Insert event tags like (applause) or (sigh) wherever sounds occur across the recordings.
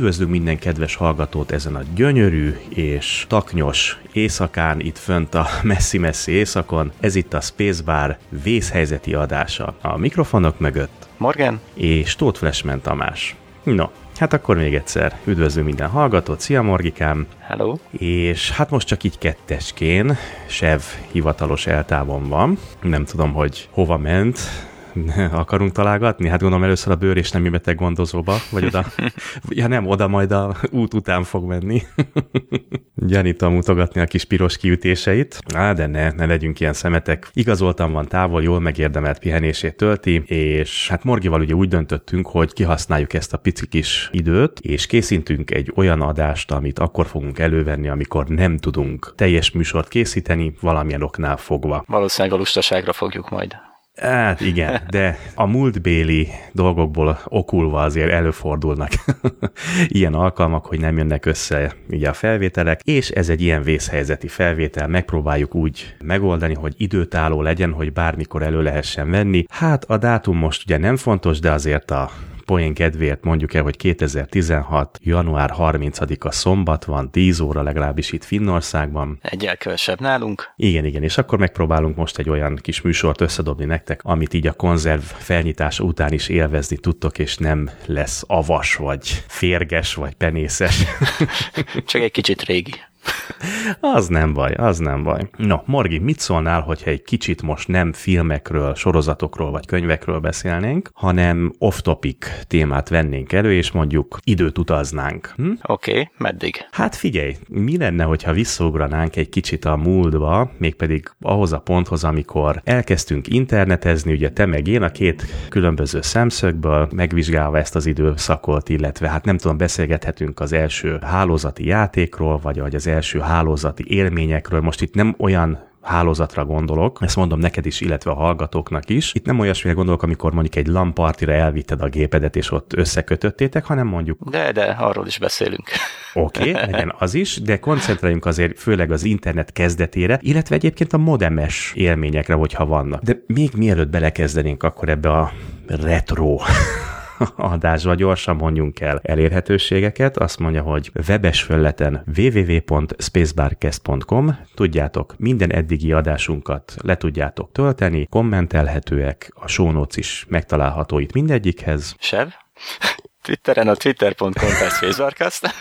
Üdvözlünk minden kedves hallgatót ezen a gyönyörű és taknyos éjszakán, itt fönt a (laughs) messzi-messzi éjszakon. Ez itt a Spacebar vészhelyzeti adása. A mikrofonok mögött Morgan? és Tóth Flashman Tamás. No, hát akkor még egyszer üdvözlünk minden hallgatót, szia Morgikám! Hello? És hát most csak így ketteskén, Sev hivatalos eltávon van. Nem tudom, hogy hova ment, (laughs) akarunk találgatni? Hát gondolom először a bőr és nemi beteg gondozóba, vagy oda. (laughs) ja nem, oda majd a út után fog menni. (laughs) Gyanítom mutogatni a kis piros kiütéseit. Á, de ne, ne legyünk ilyen szemetek. Igazoltan van távol, jól megérdemelt pihenését tölti, és hát Morgival ugye úgy döntöttünk, hogy kihasználjuk ezt a pici kis időt, és készítünk egy olyan adást, amit akkor fogunk elővenni, amikor nem tudunk teljes műsort készíteni, valamilyen oknál fogva. Valószínűleg a lustaságra fogjuk majd. Hát igen, de a múltbéli dolgokból okulva azért előfordulnak (laughs) ilyen alkalmak, hogy nem jönnek össze ugye a felvételek, és ez egy ilyen vészhelyzeti felvétel, megpróbáljuk úgy megoldani, hogy időtálló legyen, hogy bármikor elő lehessen venni. Hát a dátum most ugye nem fontos, de azért a poén kedvéért mondjuk el, hogy 2016. január 30-a szombat van, 10 óra legalábbis itt Finnországban. Egyel kevesebb nálunk. Igen, igen, és akkor megpróbálunk most egy olyan kis műsort összedobni nektek, amit így a konzerv felnyitása után is élvezni tudtok, és nem lesz avas, vagy férges, vagy penészes. (laughs) Csak egy kicsit régi. Az nem baj, az nem baj. No, Morgi, mit szólnál, hogyha egy kicsit most nem filmekről, sorozatokról vagy könyvekről beszélnénk, hanem off-topic témát vennénk elő, és mondjuk időt utaznánk. Hm? Oké, okay, meddig? Hát figyelj, mi lenne, hogyha visszaugranánk egy kicsit a múltba, mégpedig ahhoz a ponthoz, amikor elkezdtünk internetezni, ugye te meg én a két különböző szemszögből, megvizsgálva ezt az időszakot, illetve hát nem tudom, beszélgethetünk az első hálózati játékról, vagy az első hálózati élményekről. Most itt nem olyan hálózatra gondolok, ezt mondom neked is, illetve a hallgatóknak is. Itt nem olyasmire gondolok, amikor mondjuk egy lampartira elvitted a gépedet, és ott összekötöttétek, hanem mondjuk... De, de, arról is beszélünk. Oké, okay, legyen az is, de koncentráljunk azért főleg az internet kezdetére, illetve egyébként a modemes élményekre, hogyha vannak. De még mielőtt belekezdenénk akkor ebbe a retro adásba gyorsan mondjunk el elérhetőségeket. Azt mondja, hogy webes föleten www.spacebarcast.com tudjátok minden eddigi adásunkat le tudjátok tölteni, kommentelhetőek, a show notes is megtalálható itt mindegyikhez. Sev? Twitteren a twitter.com per spacebarcast.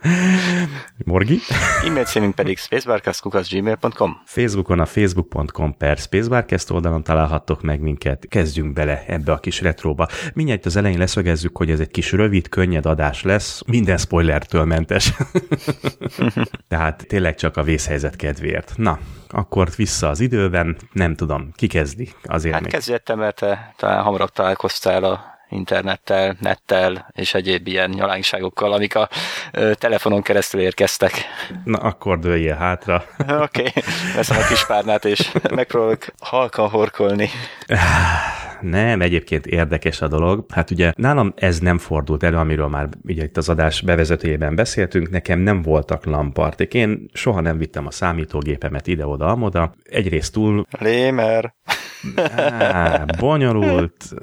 (laughs) Morgi. E-mail címünk pedig spacebarcast.gmail.com Facebookon a facebook.com per spacebarcast oldalon találhattok meg minket. Kezdjünk bele ebbe a kis retróba. Mindjárt az elején leszögezzük, hogy ez egy kis rövid, könnyed adás lesz, minden spoilertől mentes. (laughs) Tehát tényleg csak a vészhelyzet kedvéért. Na, akkor vissza az időben, nem tudom, ki kezdi azért Hát még. kezdjettem, mert te talán hamarabb találkoztál a internettel, nettel és egyéb ilyen nyalánkságokkal, amik a ö, telefonon keresztül érkeztek. Na, akkor dőljél hátra. (laughs) Oké, okay. veszem a kis párnát, és megpróbálok halkan horkolni. Nem, egyébként érdekes a dolog. Hát ugye nálam ez nem fordult elő, amiről már ugye itt az adás bevezetőjében beszéltünk, nekem nem voltak lampartik. Én soha nem vittem a számítógépemet ide-oda, amoda. Egyrészt túl... Lémer. Á, bonyolult.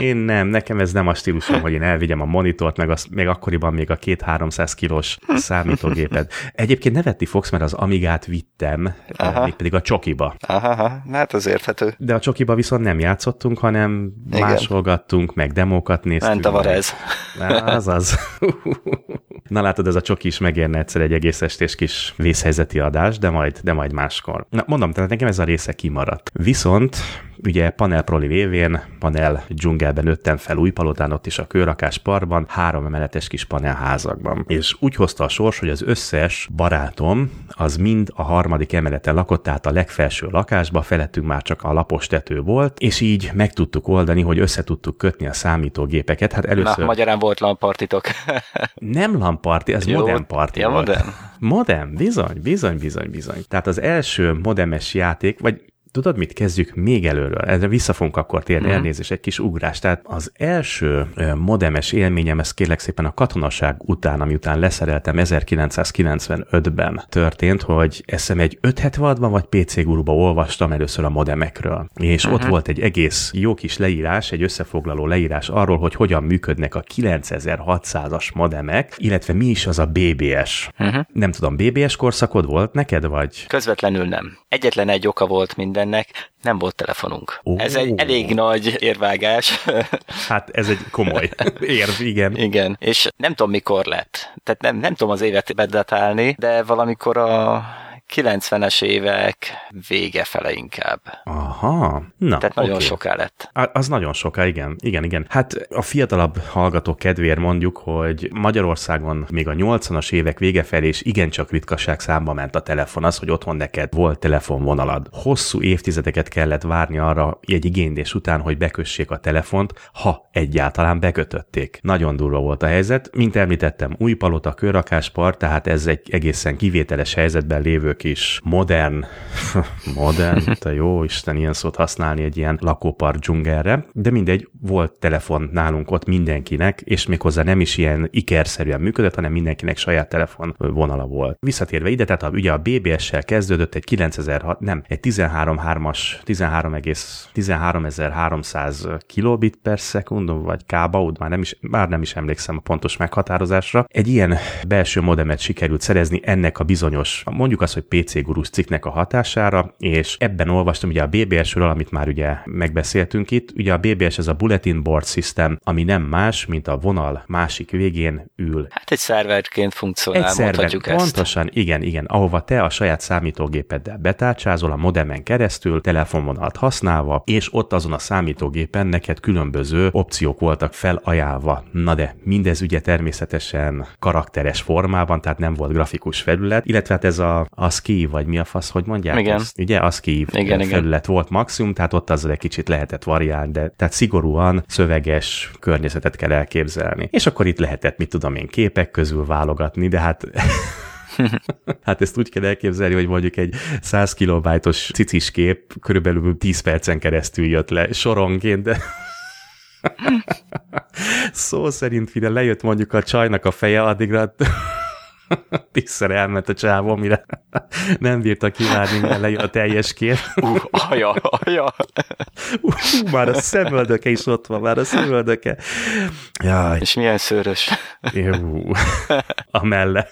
Én nem, nekem ez nem a stílusom, hogy én elvigyem a monitort, meg az, még akkoriban még a két 300 kilós számítógépet. Egyébként nevetni fogsz, mert az Amigát vittem, Aha. mégpedig a csokiba. Aha, aha, hát az érthető. De a csokiba viszont nem játszottunk, hanem Igen. másolgattunk, meg demókat néztünk. Ment a varez. Az az. Na látod, ez a csoki is megérne egyszer egy egész estés kis vészhelyzeti adás, de majd, de majd máskor. Na, mondom, tehát nekem ez a része kimaradt. Viszont ugye Panel Proli révén, Panel dzsungelben nőttem fel Újpalotán, ott is a Kőrakás parkban, három emeletes kis panelházakban. És úgy hozta a sors, hogy az összes barátom az mind a harmadik emeleten lakott, tehát a legfelső lakásba, felettünk már csak a lapos tető volt, és így meg tudtuk oldani, hogy össze tudtuk kötni a számítógépeket. Hát először... Na, magyarán volt lampartitok. Nem lamparti, ez Jó, modern party ja, volt. modern. Modem, bizony, bizony, bizony, bizony. Tehát az első modemes játék, vagy tudod mit, kezdjük még előről. Erre vissza fogunk akkor térni, mm. elnézést, egy kis ugrás. Tehát az első modemes élményem, ez kérlek szépen a katonaság után, ami után leszereltem 1995-ben történt, hogy eszem egy 576-ban vagy PC guruba olvastam először a modemekről. És uh-huh. ott mhm. volt egy egész jó kis leírás, egy összefoglaló leírás arról, hogy hogyan működnek a 9600-as modemek, illetve mi is az a BBS. Uh-huh. Mhm. Nem tudom, BBS korszakod volt neked, vagy? Közvetlenül nem. Egyetlen egy oka volt mindennek, nem volt telefonunk. Oh. Ez egy elég nagy érvágás. (laughs) Hát ez egy komoly érv, igen. Igen, és nem tudom mikor lett. Tehát nem, nem tudom az évet bedatálni, de valamikor a 90-es évek vége fele inkább. Aha. Na, Tehát nagyon okay. soká lett. Az nagyon soká, igen. Igen, igen. Hát a fiatalabb hallgatók kedvéért mondjuk, hogy Magyarországon még a 80-as évek vége felé is igencsak ritkaság számba ment a telefon. Az, hogy otthon neked volt telefonvonalad. Hosszú évtizedeket kellett várni arra egy igénylés után, hogy bekössék a telefont, ha egyáltalán bekötötték. Nagyon durva volt a helyzet. Mint említettem, új palota, körrakáspart, tehát ez egy egészen kivételes helyzetben lévő kis modern, (laughs) modern, te jó Isten ilyen szót használni egy ilyen lakópark dzsungelre, de mindegy, volt telefon nálunk ott mindenkinek, és méghozzá nem is ilyen ikerszerűen működött, hanem mindenkinek saját telefon vonala volt. Visszatérve ide, tehát a, ugye a BBS-sel kezdődött egy 9000, nem, egy 13.3-as, 13, 13300 kilobit per szekundum, vagy kábaud, már nem is, már nem is emlékszem a pontos meghatározásra. Egy ilyen belső modemet sikerült szerezni ennek a bizonyos, mondjuk azt, hogy PC Gurus cikknek a hatására, és ebben olvastam ugye a BBS-ről, amit már ugye megbeszéltünk itt. Ugye a BBS ez a Bulletin Board System, ami nem más, mint a vonal másik végén ül. Hát egy szerverként funkcionál, egy szerver, mondhatjuk ezt. Pontosan, igen, igen, ahova te a saját számítógépeddel betárcsázol a modemen keresztül, telefonvonalat használva, és ott azon a számítógépen neked különböző opciók voltak felajánlva. Na de mindez ugye természetesen karakteres formában, tehát nem volt grafikus felület, illetve hát ez a, a ASCII, vagy mi a fasz, hogy mondják igen. ezt? Ugye ASCII igen, felület igen. volt maximum, tehát ott azzal egy kicsit lehetett variálni, de tehát szigorúan szöveges környezetet kell elképzelni. És akkor itt lehetett, mit tudom én, képek közül válogatni, de hát (laughs) hát ezt úgy kell elképzelni, hogy mondjuk egy 100 kilobájtos cicis kép körülbelül 10 percen keresztül jött le soronként, de (laughs) szó szerint mire lejött mondjuk a csajnak a feje, addigra (laughs) Tízszer elment a csávó, mire nem bírta kivárni, mert lejön a teljes kép. Uh, aja, aja. Uh, már a szemöldöke is ott van, már a szemöldöke. Jaj. És milyen szőrös. Jú, a melle.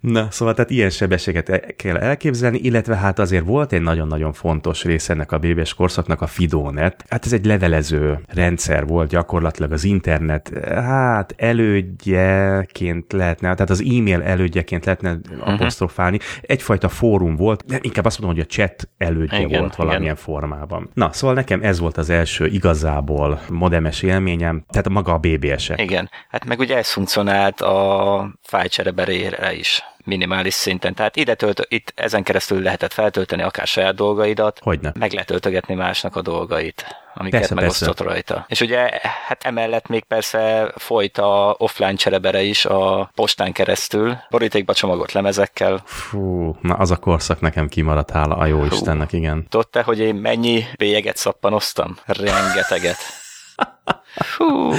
Na, szóval tehát ilyen sebességet kell elképzelni, illetve hát azért volt egy nagyon-nagyon fontos része ennek a bébés korszaknak a Fidonet. Hát ez egy levelező rendszer volt gyakorlatilag az internet, hát elődjeként lehetne, tehát az e-mail elődjeként lehetne uh-huh. apostrofálni. Egyfajta fórum volt, de inkább azt mondom, hogy a chat elődje igen, volt valamilyen igen. formában. Na, szóval nekem ez volt az első igazából modemes élményem, tehát maga a BBS-ek. Igen, hát meg ugye ez funkcionált a fájcsereberére is minimális szinten. Tehát ide tölt, itt ezen keresztül lehetett feltölteni akár saját dolgaidat, Hogyne. meg letöltögetni másnak a dolgait, amiket persze, megosztott persze. rajta. És ugye hát emellett még persze folyt a offline cserebere is a postán keresztül, borítékba csomagolt lemezekkel. Fú, na az a korszak nekem kimaradt, hála a jó Istennek, igen. Tudta, hogy én mennyi bélyeget szappanoztam? Rengeteget. (laughs) Fú.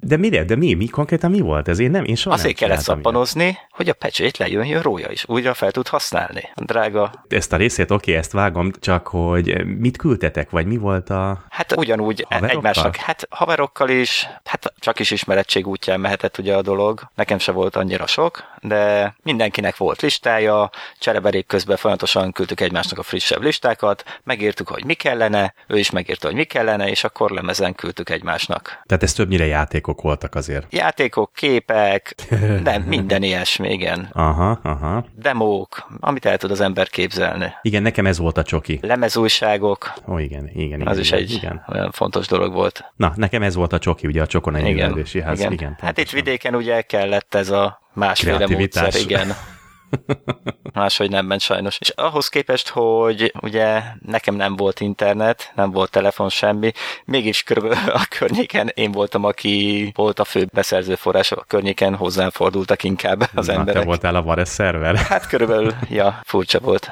De mire? De mi? mi? Konkrétan mi volt ez? Én nem, én soha Azért nem kellett szappanozni, hogy a pecsét lejön, jön rója is. Újra fel tud használni. Drága. Ezt a részét oké, okay, ezt vágom, csak hogy mit küldtetek, vagy mi volt a... Hát ugyanúgy haverokkal? egymásnak, hát haverokkal is, hát csak is ismerettség útján mehetett ugye a dolog. Nekem se volt annyira sok, de mindenkinek volt listája, csereberék közben folyamatosan küldtük egymásnak a frissebb listákat, megírtuk, hogy mi kellene, ő is megírta, hogy mi kellene, és akkor lemezen küldtük egymásnak. Tehát ez többnyire játékok voltak azért. Játékok, képek, de minden ilyesmi, igen. Aha, aha. Demók, amit el tud az ember képzelni. Igen, nekem ez volt a csoki. Lemezújságok. Ó, igen, igen. igen az igen, is egy igen. olyan fontos dolog volt. Na, nekem ez volt a csoki, ugye a csokon egy igen, igen. ház. Igen. igen hát itt vidéken ugye kellett ez a másféle módszer, igen. (laughs) (laughs) Máshogy nem ment sajnos. És ahhoz képest, hogy ugye nekem nem volt internet, nem volt telefon, semmi, mégis körülbelül (laughs) a környéken én voltam, aki volt a fő beszerző forrás, a környéken hozzám fordultak inkább az Na, emberek. te voltál a Vares szerver? (laughs) Hát körülbelül, ja, furcsa volt.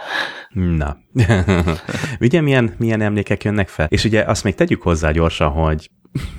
Na. ugye milyen, milyen emlékek jönnek fel? És ugye azt még tegyük hozzá gyorsan, hogy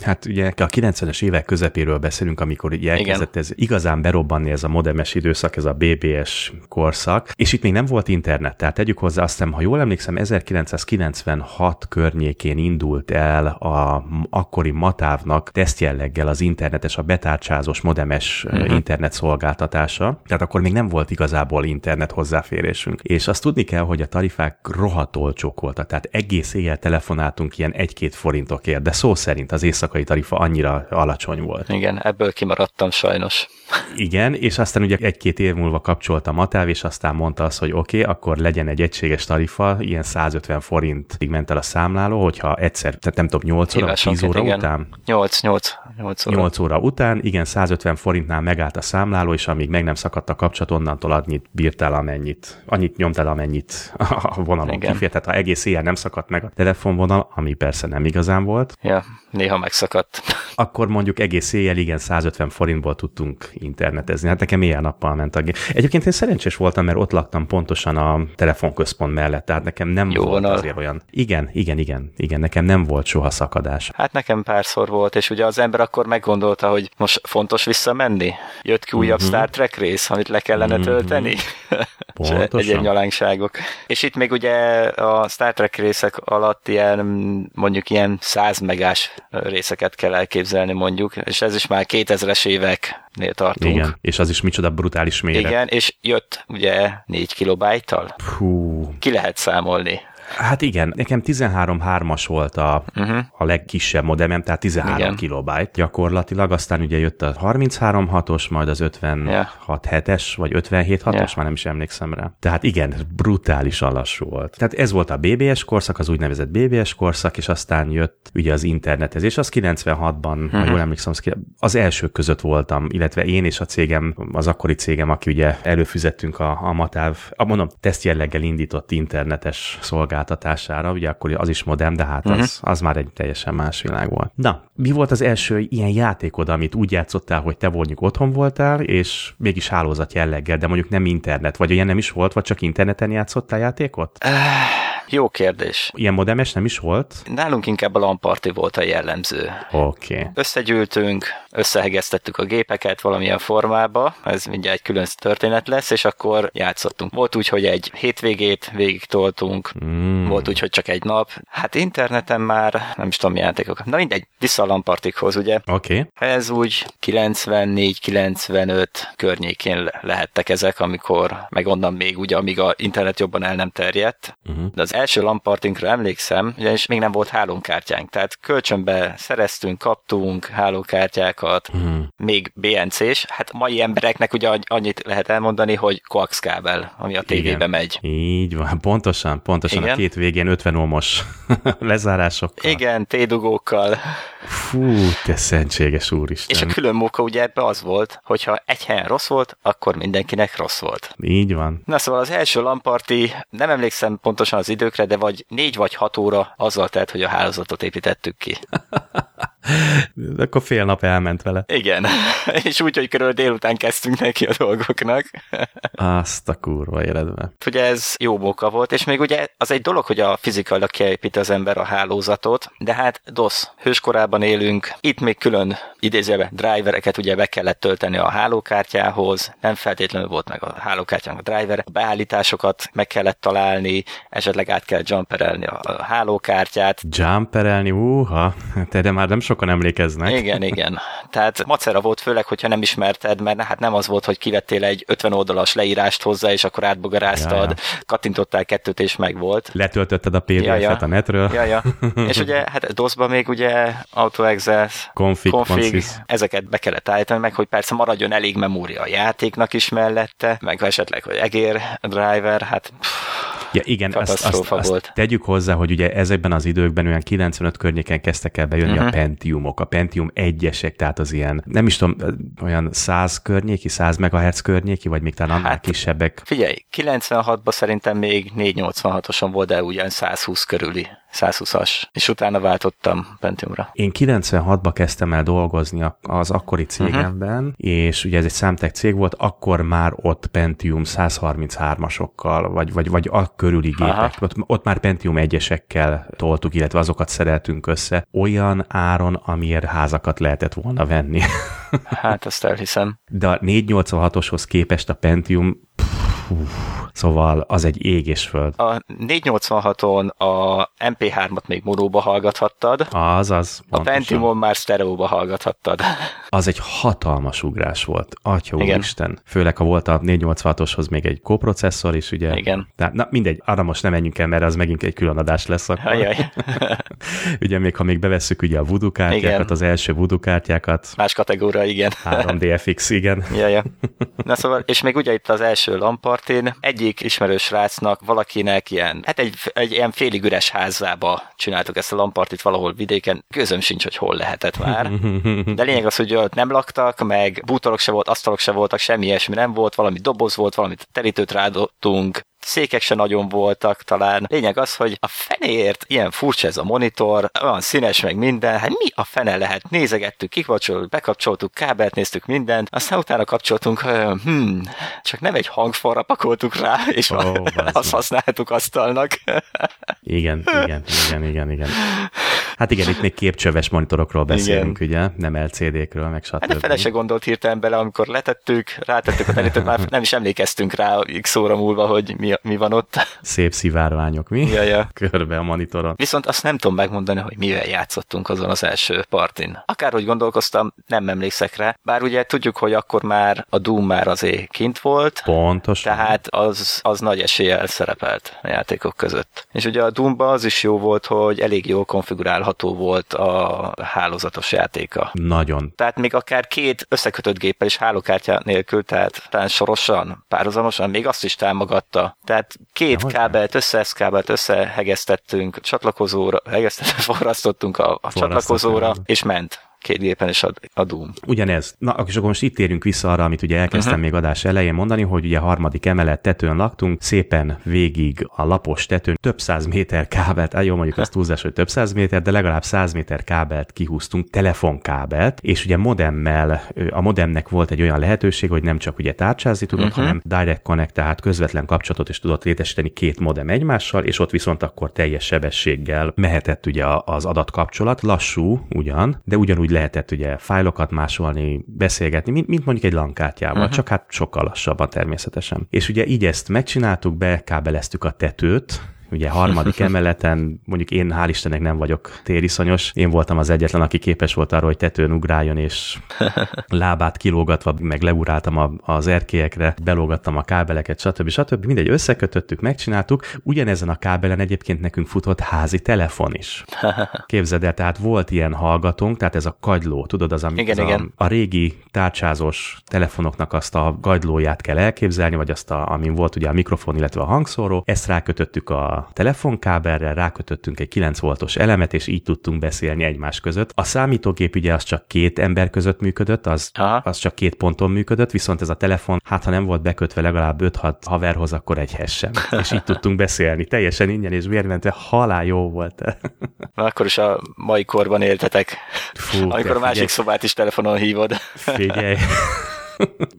Hát ugye a 90-es évek közepéről beszélünk, amikor ugye elkezdett ez igazán berobbanni ez a modemes időszak, ez a BBS korszak, és itt még nem volt internet, tehát tegyük hozzá, azt hiszem, ha jól emlékszem, 1996 környékén indult el a akkori Matávnak tesztjelleggel az internetes, a betárcsázós modemes uh-huh. internet szolgáltatása, tehát akkor még nem volt igazából internet hozzáférésünk. És azt tudni kell, hogy a tarifák rohadt olcsók voltak, tehát egész éjjel telefonáltunk ilyen 1-2 forintokért, de szó szerint az az éjszakai tarifa annyira alacsony volt. Igen, ebből kimaradtam sajnos. Igen, és aztán ugye egy-két év múlva kapcsolta Matáv, és aztán mondta azt, hogy oké, okay, akkor legyen egy egységes tarifa, ilyen 150 forintig ment el a számláló, hogyha egyszer, tehát nem tudom, 8 óra, 10 óra igen. után? 8, 8, 8 óra. 8 óra után, igen, 150 forintnál megállt a számláló, és amíg meg nem szakadt a kapcsolat, onnantól annyit bírtál, amennyit, annyit nyomtál, amennyit a vonalon kifért. Tehát ha egész éjjel nem szakadt meg a telefonvonal, ami persze nem igazán volt. Ja, néha megszakadt. Akkor mondjuk egész éjjel, igen, 150 forintból tudtunk internetezni. Hát nekem ilyen nappal ment a gép. Egyébként én szerencsés voltam, mert ott laktam pontosan a telefonközpont mellett, tehát nekem nem Jó volt vonal. azért olyan. Igen, igen, igen, igen, nekem nem volt soha szakadás. Hát nekem párszor volt, és ugye az ember akkor meggondolta, hogy most fontos visszamenni? Jött ki újabb mm-hmm. Star Trek rész, amit le kellene mm-hmm. tölteni? (laughs) Pontosan. Egy nyalányságok. És itt még ugye a Star Trek részek alatt ilyen, mondjuk ilyen 100 megás részeket kell elképzelni mondjuk, és ez is már 2000-es éveknél tartunk. Igen, és az is micsoda brutális méret. Igen, és jött ugye 4 kilobájttal. Hú. Ki lehet számolni. Hát igen, nekem 13.3-as volt a, uh-huh. a legkisebb modemem, tehát 13 igen. kilobájt gyakorlatilag, aztán ugye jött a 33.6-os, majd az 56.7-es, vagy 57.6-os, yeah. már nem is emlékszem rá. Tehát igen, brutálisan lassú volt. Tehát ez volt a BBS korszak, az úgynevezett BBS korszak, és aztán jött ugye az internetezés, az 96-ban, uh-huh. ha jól emlékszem, az elsők között voltam, illetve én és a cégem, az akkori cégem, aki ugye előfizettünk a, a Matáv, a mondom, tesztjelleggel indított internetes szolgáltatás szolgáltatására, ugye akkor az is modem, de hát uh-huh. az, az már egy teljesen más világ volt. Na, mi volt az első ilyen játékod, amit úgy játszottál, hogy te mondjuk otthon voltál, és mégis hálózat jelleggel, de mondjuk nem internet, vagy olyan nem is volt, vagy csak interneten játszottál játékot? Jó kérdés. Ilyen modemes nem is volt? Nálunk inkább a lamparti volt a jellemző. Oké. Okay. Összegyűltünk, összehegeztettük a gépeket valamilyen formába, ez mindjárt egy külön történet lesz, és akkor játszottunk. Volt úgy, hogy egy hétvégét végig toltunk, mm. volt úgy, hogy csak egy nap. Hát interneten már nem is tudom, játékok. Na mindegy, vissza a lampartikhoz, ugye? Oké. Okay. Ez úgy 94-95 környékén lehettek ezek, amikor, meg onnan még ugye, amíg a internet jobban el nem terjedt. Uh-huh. De az első lampartinkra emlékszem, ugyanis még nem volt hálókártyánk, tehát kölcsönbe szereztünk, kaptunk hálókártyákat, hmm. még BNC-s, hát mai embereknek ugye annyit lehet elmondani, hogy coax kábel, ami a tévébe megy. Így van, pontosan, pontosan Igen? a két végén 50 ohmos (laughs) lezárásokkal. Igen, tédugókkal. Fú, te szentséges úristen. És a külön móka ugye ebbe az volt, hogyha egy helyen rossz volt, akkor mindenkinek rossz volt. Így van. Na szóval az első lamparti, nem emlékszem pontosan az idő időkre, de vagy négy vagy hat óra azzal telt, hogy a hálózatot építettük ki. (laughs) (laughs) Akkor fél nap elment vele. Igen, (laughs) és úgy, hogy körül délután kezdtünk neki a dolgoknak. (laughs) Azt a kurva életben. Ugye ez jó móka volt, és még ugye az egy dolog, hogy a fizikailag kiépít az ember a hálózatot, de hát DOS hőskorában élünk, itt még külön idézőben drivereket ugye be kellett tölteni a hálókártyához, nem feltétlenül volt meg a hálókártyának a driver, a beállításokat meg kellett találni, esetleg át kell jumperelni a hálókártyát. Jumperelni, úha, te de már nem sokan emlékeznek. Igen, igen. Tehát macera volt főleg, hogyha nem ismerted, mert hát nem az volt, hogy kivettél egy 50 oldalas leírást hozzá, és akkor átbogaráztad, ja, ja. kattintottál kettőt, és meg volt. Letöltötted a PDF-et ja, ja. a netről. Ja, ja. és ugye, hát DOS-ban még ugye AutoExec, config, config ezeket be kellett állítani meg, hogy persze maradjon elég memória a játéknak is mellette, meg esetleg, hogy egér driver, hát pff, Ja, igen, azt, azt, azt volt. tegyük hozzá, hogy ugye ezekben az időkben olyan 95 környéken kezdtek el bejönni uh-huh. a Pentiumok, a Pentium egyesek, tehát az ilyen, nem is tudom, olyan 100 környéki, 100 MHz környéki, vagy még talán annál hát, kisebbek. Figyelj, 96-ban szerintem még 486-oson volt, de ugyan 120 körüli. 120-as, és utána váltottam Pentiumra. Én 96-ba kezdtem el dolgozni az akkori mhm. cégemben, uh-huh. és ugye ez egy számtek cég volt, akkor már ott Pentium 133-asokkal, vagy, vagy, vagy a körüli gépek, ott, ott már Pentium egyesekkel toltuk, illetve azokat szereltünk össze, olyan áron, amiért házakat lehetett volna venni. hát, azt elhiszem. De a 486-oshoz képest a Pentium Hú, szóval az egy ég és föld. A 486-on a MP3-at még monóba hallgathattad. Az, az. A Pentiumon már sztereóba hallgathattad. (laughs) Az egy hatalmas ugrás volt. Atya Igen. úristen. Főleg, ha volt a 486-oshoz még egy koprocesszor is, ugye? Igen. Tehát, na mindegy, arra most nem menjünk el, mert az megint egy külön adás lesz akkor. Ajaj. (laughs) (laughs) ugye még ha még bevesszük ugye a voodoo kártyákat, igen. az első voodoo kártyákat. Más kategória, igen. 3DFX, igen. Ja, ja. Na szóval, és még ugye itt az első lampart történ. Egyik ismerős rácnak valakinek ilyen, hát egy, egy ilyen félig üres házába csináltuk ezt a lampartit valahol vidéken. Közöm sincs, hogy hol lehetett már. (laughs) De lényeg az, hogy ott nem laktak, meg bútorok se volt, asztalok se voltak, semmi ilyesmi nem volt, valami doboz volt, valamit terítőt rádottunk, székek se nagyon voltak talán. Lényeg az, hogy a fenéért ilyen furcsa ez a monitor, olyan színes meg minden, hát mi a fene lehet? Nézegettük, kikapcsoltuk, bekapcsoltuk, kábelt néztük mindent, aztán utána kapcsoltunk, hmm, csak nem egy hangfalra pakoltuk rá, és oh, (laughs) azt használtuk asztalnak. igen, igen, igen, igen, igen. Hát igen, itt még képcsöves monitorokról beszélünk, igen. ugye, nem LCD-kről, meg stb. Hát a fele se gondolt hirtelen bele, amikor letettük, rátettük a terítőt, már nem is emlékeztünk rá x óra múlva, hogy mi, mi van ott. Szép szivárványok, mi? Ja, ja. (laughs) Körbe a monitoron. Viszont azt nem tudom megmondani, hogy mivel játszottunk azon az első partin. Akárhogy gondolkoztam, nem emlékszek rá. Bár ugye tudjuk, hogy akkor már a Doom már azért kint volt. Pontos. Tehát az, az nagy eséllyel szerepelt a játékok között. És ugye a Doomba az is jó volt, hogy elég jól konfigurálható volt a hálózatos játéka. Nagyon. Tehát még akár két összekötött géppel is hálókártya nélkül, tehát talán sorosan, párhuzamosan, még azt is támogatta. Tehát két Nehogy kábelt, összeeszkábelt összehegeztettünk csatlakozóra, hegesztetve (laughs) forrasztottunk a, a csatlakozóra, és ment két gépen is ad, a Doom. Ugyanez. Na, és akkor most itt térünk vissza arra, amit ugye elkezdtem uh-huh. még adás elején mondani, hogy ugye harmadik emelet tetőn laktunk, szépen végig a lapos tetőn több száz méter kábelt, jó mondjuk az túlzás, hogy több száz méter, de legalább száz méter kábelt kihúztunk, telefonkábelt, és ugye modemmel, a modemnek volt egy olyan lehetőség, hogy nem csak ugye tárcsázni tudott, uh-huh. hanem direct connect, tehát közvetlen kapcsolatot is tudott létesíteni két modem egymással, és ott viszont akkor teljes sebességgel mehetett ugye az adatkapcsolat, lassú ugyan, de ugyanúgy lehetett ugye fájlokat másolni, beszélgetni, mint, mint mondjuk egy lankártyával, uh-huh. csak hát sokkal lassabban természetesen. És ugye így ezt megcsináltuk, bekábeleztük a tetőt, ugye harmadik (laughs) emeleten, mondjuk én hál' Istennek nem vagyok tériszonyos, én voltam az egyetlen, aki képes volt arra, hogy tetőn ugráljon, és (laughs) lábát kilógatva, meg leuráltam az erkélyekre, belógattam a kábeleket, stb. stb. Mindegy, összekötöttük, megcsináltuk. Ugyanezen a kábelen egyébként nekünk futott házi telefon is. (laughs) Képzeld el, tehát volt ilyen hallgatónk, tehát ez a kagyló, tudod, az, ami igen, az igen. A, a régi tárcsázós telefonoknak azt a kagylóját kell elképzelni, vagy azt, a, amin volt ugye a mikrofon, illetve a hangszóró. Ezt rákötöttük a telefonkábelre rákötöttünk egy 9 voltos elemet, és így tudtunk beszélni egymás között. A számítógép ugye az csak két ember között működött, az, az csak két ponton működött, viszont ez a telefon, hát ha nem volt bekötve legalább 5-6 haverhoz, akkor egyhez sem. (laughs) és így tudtunk beszélni. Teljesen ingyen és vérmentve, halál jó volt. (laughs) Na, akkor is a mai korban éltetek. Fú, amikor a másik figyelj. szobát is telefonon hívod. Figyelj. (laughs)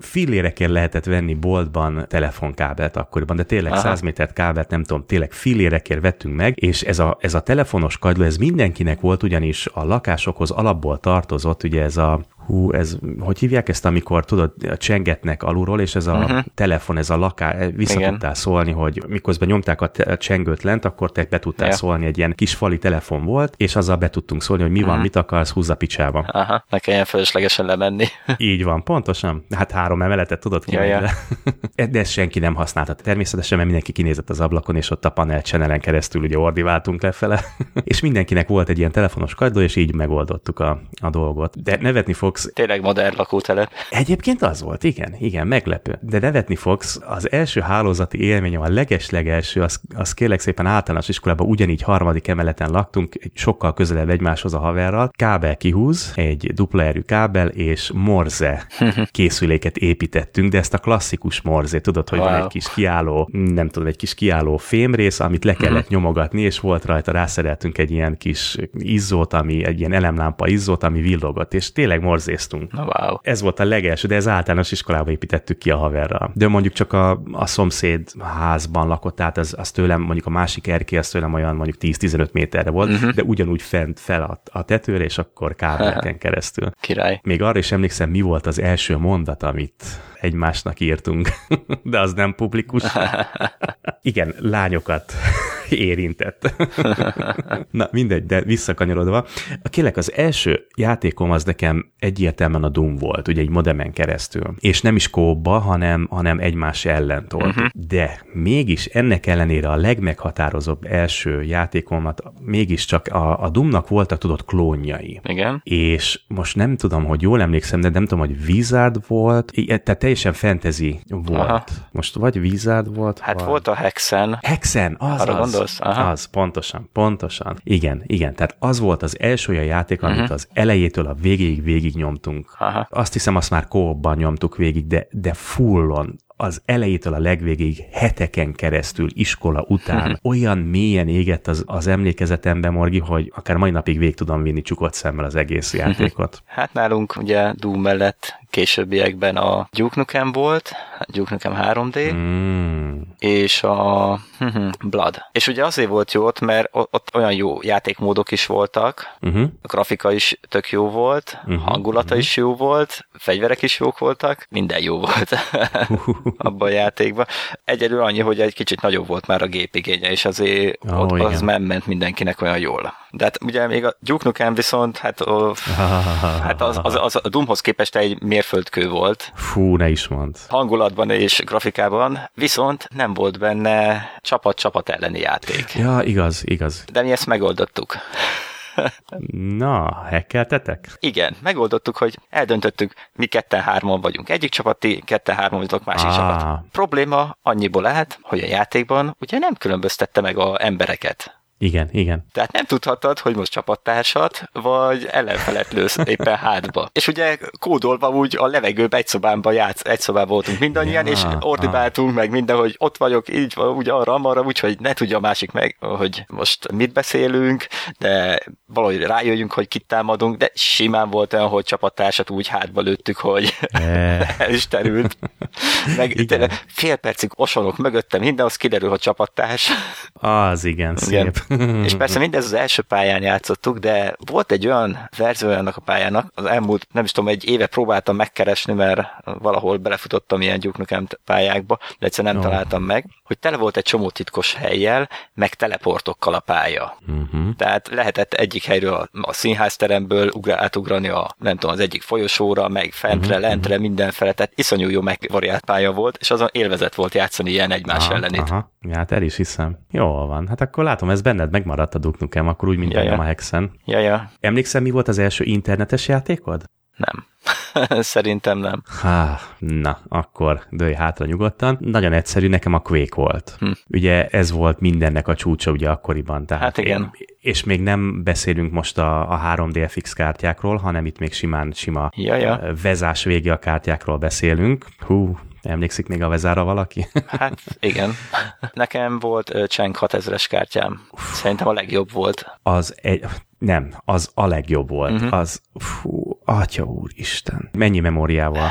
Fillérekért lehetett venni boltban telefonkábelt akkoriban, de tényleg Aha. 100 métert kábelt, nem tudom, tényleg fillérekért vettünk meg, és ez a, ez a telefonos kagyló, ez mindenkinek volt, ugyanis a lakásokhoz alapból tartozott, ugye ez a hú, ez, hogy hívják ezt, amikor tudod, csengetnek alulról, és ez a uh-huh. telefon, ez a laká, vissza Igen. tudtál szólni, hogy miközben nyomták a, te- a csengőt lent, akkor te be tudtál ja. szólni, egy ilyen kis fali telefon volt, és azzal be tudtunk szólni, hogy mi uh-huh. van, mhm. mit akarsz, húzza picsába. Aha, ne kelljen feleslegesen lemenni. (laughs) Így van, pontosan. Hát három emeletet tudod ki. Ja, ja. (laughs) De ezt senki nem használta. Természetesen, mert mindenki kinézett az ablakon, és ott a panel channelen keresztül ugye ordiváltunk lefele. (laughs) és mindenkinek volt egy ilyen telefonos kagyló, és így megoldottuk a, a dolgot. De nevetni fog fogsz. Tényleg modern lakótelep. Egyébként az volt, igen, igen, meglepő. De nevetni fogsz, az első hálózati élményem, a leges-legelső, az, az kérlek szépen általános iskolában ugyanígy harmadik emeleten laktunk, sokkal közelebb egymáshoz a haverral. Kábel kihúz, egy dupla erő kábel, és morze (laughs) készüléket építettünk, de ezt a klasszikus morze, tudod, hogy wow. van egy kis kiálló, nem tudom, egy kis kiálló fémrész, amit le kellett uh-huh. nyomogatni, és volt rajta, rászereltünk egy ilyen kis izzót, ami egy ilyen elemlámpa izzót, ami villogott, és tényleg morzéztunk. Wow. Ez volt a legelső, de ez általános iskolába építettük ki a haverral. De mondjuk csak a, a szomszéd házban lakott, tehát az, az tőlem, mondjuk a másik erkély, az tőlem olyan mondjuk 10-15 méterre volt, uh-huh. de ugyanúgy fent fel a, a tetőre, és akkor (laughs) kábelken keresztül. Király. Még arra is emlékszem, mi volt az első mondat, amit egymásnak írtunk, (laughs) de az nem publikus. (laughs) Igen, lányokat (laughs) érintett. Na, mindegy, de visszakanyarodva. A kérlek, az első játékom az nekem egyértelműen a Doom volt, ugye egy modemen keresztül. És nem is kóba, hanem, hanem egymás ellen tolt. Uh-huh. De mégis ennek ellenére a legmeghatározóbb első játékomat mégiscsak a, a Doomnak voltak, tudott klónjai. Igen. És most nem tudom, hogy jól emlékszem, de nem tudom, hogy Wizard volt, tehát teljesen fantasy volt. Aha. Most vagy Wizard volt, Hát vagy... volt a Hexen. Hexen, az Arra az. gondolsz? Aha. Az, pontosan, pontosan. Igen, igen, tehát az volt az első olyan játék, amit uh-huh. az elejétől a végéig végig nyomtunk. Aha. Azt hiszem, azt már kóban nyomtuk végig, de, de fullon az elejétől a legvégéig heteken keresztül iskola után olyan mélyen égett az, az emlékezetembe, Morgi, hogy akár mai napig végig tudom vinni csukott szemmel az egész (laughs) játékot. Hát nálunk ugye Doom mellett későbbiekben a Duke Nukem volt, Duke Nukem 3D, Mm. és a Blood. És ugye azért volt jó ott, mert ott olyan jó játékmódok is voltak, Uh-huh. a grafika is tök jó volt, Mhm, hangulata is jó volt, fegyverek is jók voltak, minden jó volt (laughs) abban a játékban. Egyedül annyi, hogy egy kicsit nagyobb volt már a gépigénye, és azért Ó, ott az igen. nem ment mindenkinek olyan jól. De hát ugye még a Duke Nukem viszont, hát, ó, (laughs) hát az, az, az, a Doomhoz képest egy mérföldkő volt, Fú, ne is mond. hangulatban és grafikában, viszont nem volt benne csapat-csapat elleni játék. Ja, igaz, igaz. De mi ezt megoldottuk. Na, hekkeltetek? Igen, megoldottuk, hogy eldöntöttük, mi ketten-hárman vagyunk egyik csapat, ti ketten-hárman vagytok másik Ah. csapat. Probléma annyiból lehet, hogy a játékban ugye nem különböztette meg a embereket. Igen, igen. Tehát nem tudhattad, hogy most csapattársat, vagy ellenfelet lősz éppen hátba. És ugye kódolva úgy a levegőben egy szobában játsz, egy szobában voltunk mindannyian, Ja, és ordibáltunk meg minden, hogy ott vagyok, így van, úgy arra, arra, úgyhogy ne tudja a másik meg, hogy most mit beszélünk, de valahogy rájöjjünk, hogy kit támadunk, de simán volt olyan, hogy csapattársat úgy hátba lőttük, hogy Eh. (laughs) el is terült. Meg Igen. fél percig osonok mögöttem, minden, az kiderül, hogy csapattárs. Az igen, szép. És persze mindez az első pályán játszottuk, de volt egy olyan verzió annak a pályának, az elmúlt, nem is tudom, egy éve próbáltam megkeresni, mert valahol belefutottam ilyen Nukem pályákba, de egyszer nem Ó. találtam meg, hogy tele volt egy csomó titkos helyjel, meg teleportokkal a pálya. Uh-huh. Tehát lehetett egyik helyről a, a színházteremből ugra, átugrani a, nem tudom, az egyik folyosóra, meg fentre, uh-huh, lentre, mindenfele, tehát iszonyú jó megvariált pálya volt, és azon élvezet volt játszani ilyen egymás Aha, ellenét. aha. Ja, hát el is hiszem. Jól van. Hát akkor látom, ez benned megmaradt a Duke Nukem, akkor úgy, mint Ja, ja. a Hexen. Ja, ja, Emlékszem, mi volt az első internetes játékod? nem. (laughs) Szerintem nem. Há, na, akkor dőj hátra nyugodtan. Nagyon egyszerű, nekem a Quake volt. Hm. Ugye ez volt mindennek a csúcsa ugye akkoriban. Tehát Hát igen. Én, és még nem beszélünk most a, a 3D FX kártyákról, hanem itt még simán sima Ja, ja. vezás végi a kártyákról beszélünk. Hú, emlékszik még a vezára valaki? (laughs) Hát igen. Nekem volt Csenk 6000-es kártyám. Szerintem a legjobb volt. az egy, nem, az a legjobb volt. Uh-huh. Az, fú, atya úristen. Mennyi memóriával?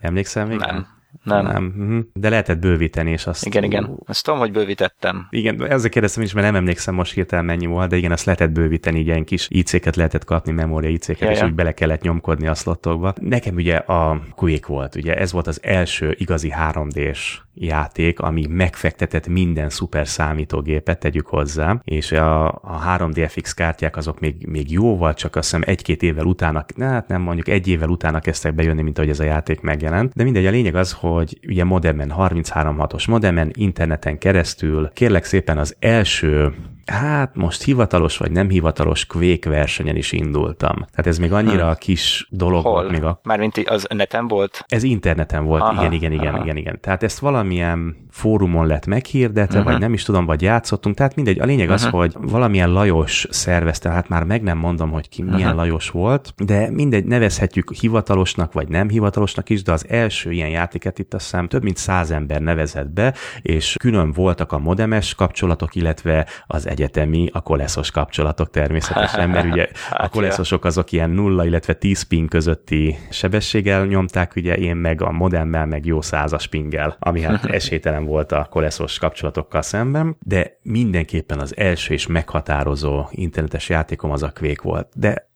Emlékszel még? Nem. Nem. Nem. mhm. De lehetett bővíteni, és azt... Igen, igen. Ezt tudom, hogy bővítettem. Igen, ezzel kérdeztem is, mert nem emlékszem most hirtelen mennyi volt, de igen, azt lehetett bővíteni, így ilyen kis IC-ket lehetett kapni, memória IC-ket, Ja, és ja. úgy bele kellett nyomkodni a slottokba. Nekem ugye a Quake volt, ugye ez volt az első igazi 3D-s játék, ami megfektetett minden szuper számítógépet, tegyük hozzá, és a, a 3D FX kártyák azok még, még jóval, csak azt hiszem egy-két évvel utána, hát nem mondjuk egy évvel utána kezdtek bejönni, mint ahogy ez a játék megjelent. De mindegy, a lényeg az, hogy ugye modemen, 33.6-os modemen, interneten keresztül, kérlek szépen az első hát most hivatalos vagy nem hivatalos Quake versenyen is indultam. Tehát ez még annyira hmm. kis dolog Hol? volt még a... Mármint az neten volt? Ez interneten volt, aha, igen, igen, igen, aha. igen, igen. Tehát ezt valamilyen fórumon lett meghirdetve, uh-huh. vagy nem is tudom, vagy játszottunk. Tehát mindegy, a lényeg uh-huh. az, hogy valamilyen Lajos szervezte, hát már meg nem mondom, hogy ki milyen uh-huh. Lajos volt, de mindegy, nevezhetjük hivatalosnak, vagy nem hivatalosnak is, de az első ilyen játéket itt azt hiszem több mint száz ember nevezett be, és külön voltak a modemes kapcsolatok, illetve az egyetemi, a koleszos kapcsolatok természetesen, mert ugye (laughs) a hát, koleszosok azok ilyen nulla, illetve 10 ping közötti sebességgel nyomták, ugye én meg a modemmel, meg jó százas pingel, ami hát (laughs) esélytelen volt a koleszos kapcsolatokkal szemben, de mindenképpen az első és meghatározó internetes játékom az a Quake volt. De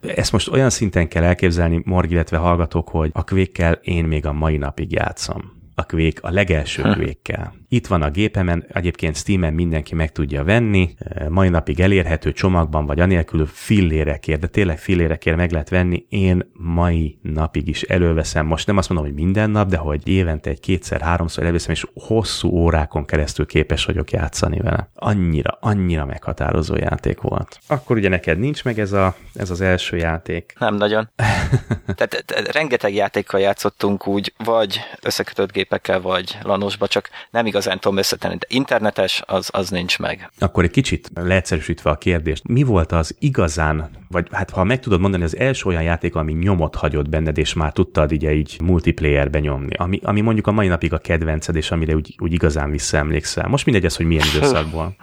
ezt most olyan szinten kell elképzelni, Morg, illetve hallgatók, hogy a quake én még a mai napig játszom a Quake, a legelső quake Itt van a gépemen, egyébként Steamen mindenki meg tudja venni, mai napig elérhető csomagban, vagy anélkül fillérekért, de tényleg fillérekért meg lehet venni. Én mai napig is előveszem, most nem azt mondom, hogy minden nap, de hogy évente egy kétszer, háromszor előveszem, és hosszú órákon keresztül képes vagyok játszani vele. Annyira, annyira meghatározó játék volt. Akkor ugye neked nincs meg ez, a, ez az első játék. Nem nagyon. (laughs) Tehát rengeteg játékkal játszottunk úgy, vagy összekötött gép gépekkel, vagy lanosba, csak nem igazán tudom összetenni, de internetes az, az nincs meg. Akkor egy kicsit leegyszerűsítve a kérdést, mi volt az igazán, vagy hát ha meg tudod mondani, az első olyan játék, ami nyomot hagyott benned, és már tudtad így, így multiplayerbe nyomni, ami, ami mondjuk a mai napig a kedvenced, és amire úgy, úgy igazán visszaemlékszel. Most mindegy ez, hogy milyen időszakból.